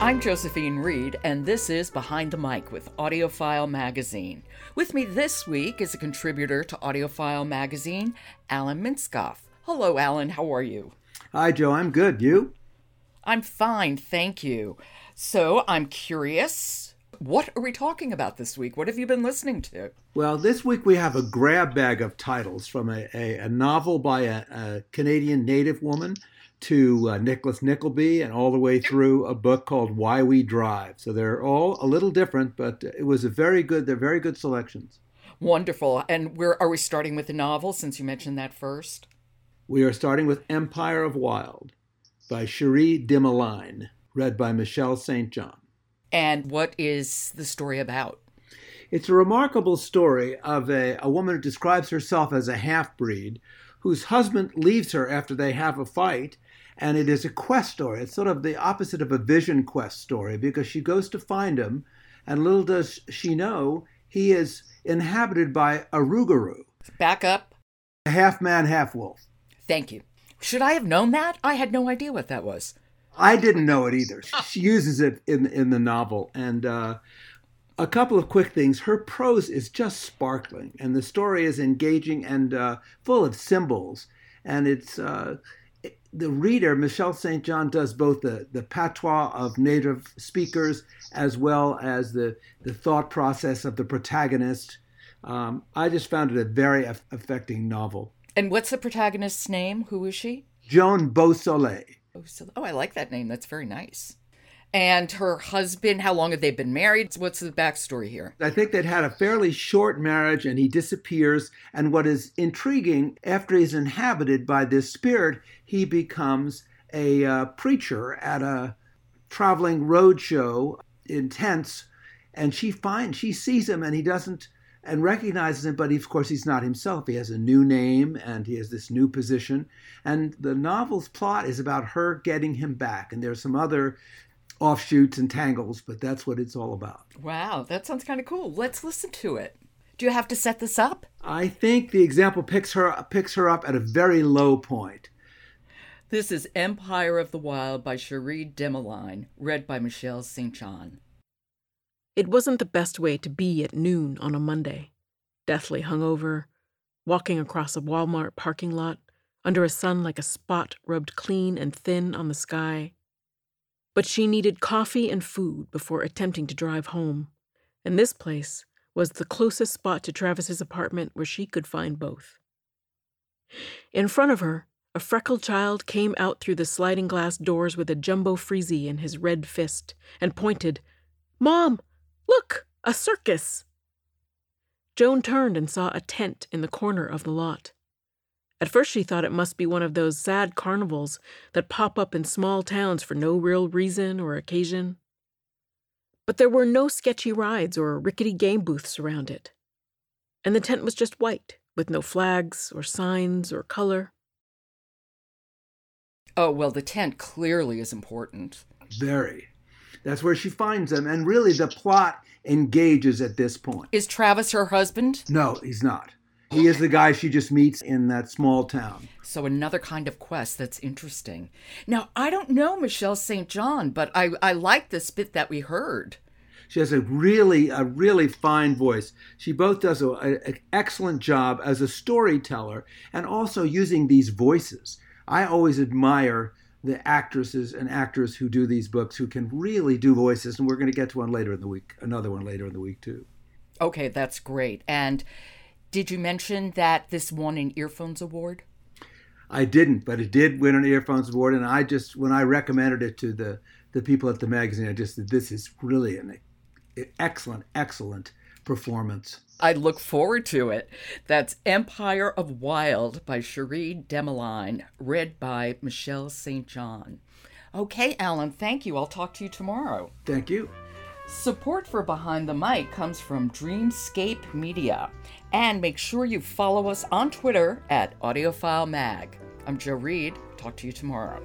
I'm Josephine Reed, and this is Behind the Mic with AudioFile Magazine. With me this week is a contributor to AudioFile Magazine, Alan Minskoff. Hello, Alan. How are you? Hi, Joe. I'm good. You? I'm fine, thank you. So I'm curious. What are we talking about this week? What have you been listening to? Well, this week we have a grab bag of titles from a, a, a novel by a, a Canadian native woman to uh, Nicholas Nickleby and all the way through a book called Why We Drive. So they're all a little different, but it was a very good, they're very good selections. Wonderful. And where are we starting with the novel since you mentioned that first? We are starting with Empire of Wild by Cherie Dimaline, read by Michelle St. John. And what is the story about? It's a remarkable story of a, a woman who describes herself as a half breed whose husband leaves her after they have a fight and it is a quest story. It's sort of the opposite of a vision quest story because she goes to find him, and little does she know he is inhabited by a Rougarou. Back up. A half man, half wolf. Thank you. Should I have known that? I had no idea what that was. I didn't know it either. She uses it in in the novel, and uh, a couple of quick things. Her prose is just sparkling, and the story is engaging and uh, full of symbols. And it's uh, the reader, Michelle St. John, does both the, the patois of native speakers as well as the, the thought process of the protagonist. Um, I just found it a very affecting novel. And what's the protagonist's name? Who is she? Joan Beausoleil. Oh, I like that name. That's very nice. And her husband, how long have they been married? What's the backstory here? I think they'd had a fairly short marriage and he disappears. And what is intriguing, after he's inhabited by this spirit, he becomes a uh, preacher at a traveling road show in tents. And she finds, she sees him and he doesn't, and recognizes him, but he, of course he's not himself. He has a new name and he has this new position. And the novel's plot is about her getting him back. And there's some other offshoots and tangles, but that's what it's all about. Wow, that sounds kind of cool. Let's listen to it. Do you have to set this up? I think the example picks her picks her up at a very low point. This is Empire of the Wild by Cherie Dimaline, read by Michelle St. John. It wasn't the best way to be at noon on a Monday. Deathly hungover, walking across a Walmart parking lot under a sun like a spot rubbed clean and thin on the sky but she needed coffee and food before attempting to drive home, and this place was the closest spot to Travis's apartment where she could find both. In front of her, a freckled child came out through the sliding glass doors with a jumbo freezy in his red fist and pointed, Mom, look, a circus! Joan turned and saw a tent in the corner of the lot. At first, she thought it must be one of those sad carnivals that pop up in small towns for no real reason or occasion. But there were no sketchy rides or rickety game booths around it. And the tent was just white, with no flags or signs or color. Oh, well, the tent clearly is important. Very. That's where she finds them. And really, the plot engages at this point. Is Travis her husband? No, he's not. He is the guy she just meets in that small town. So another kind of quest that's interesting. Now I don't know Michelle St. John, but I I like this bit that we heard. She has a really a really fine voice. She both does an excellent job as a storyteller and also using these voices. I always admire the actresses and actors who do these books who can really do voices, and we're going to get to one later in the week, another one later in the week too. Okay, that's great. And did you mention that this won an Earphones Award? I didn't, but it did win an Earphones Award, and I just when I recommended it to the the people at the magazine, I just said this is really an excellent, excellent performance. I look forward to it. That's Empire of Wild by Cherie Dimaline, read by Michelle St. John. Okay, Alan, thank you. I'll talk to you tomorrow. Thank you. Support for Behind the Mic comes from Dreamscape Media. And make sure you follow us on Twitter at AudioFileMag. I'm Joe Reed. Talk to you tomorrow.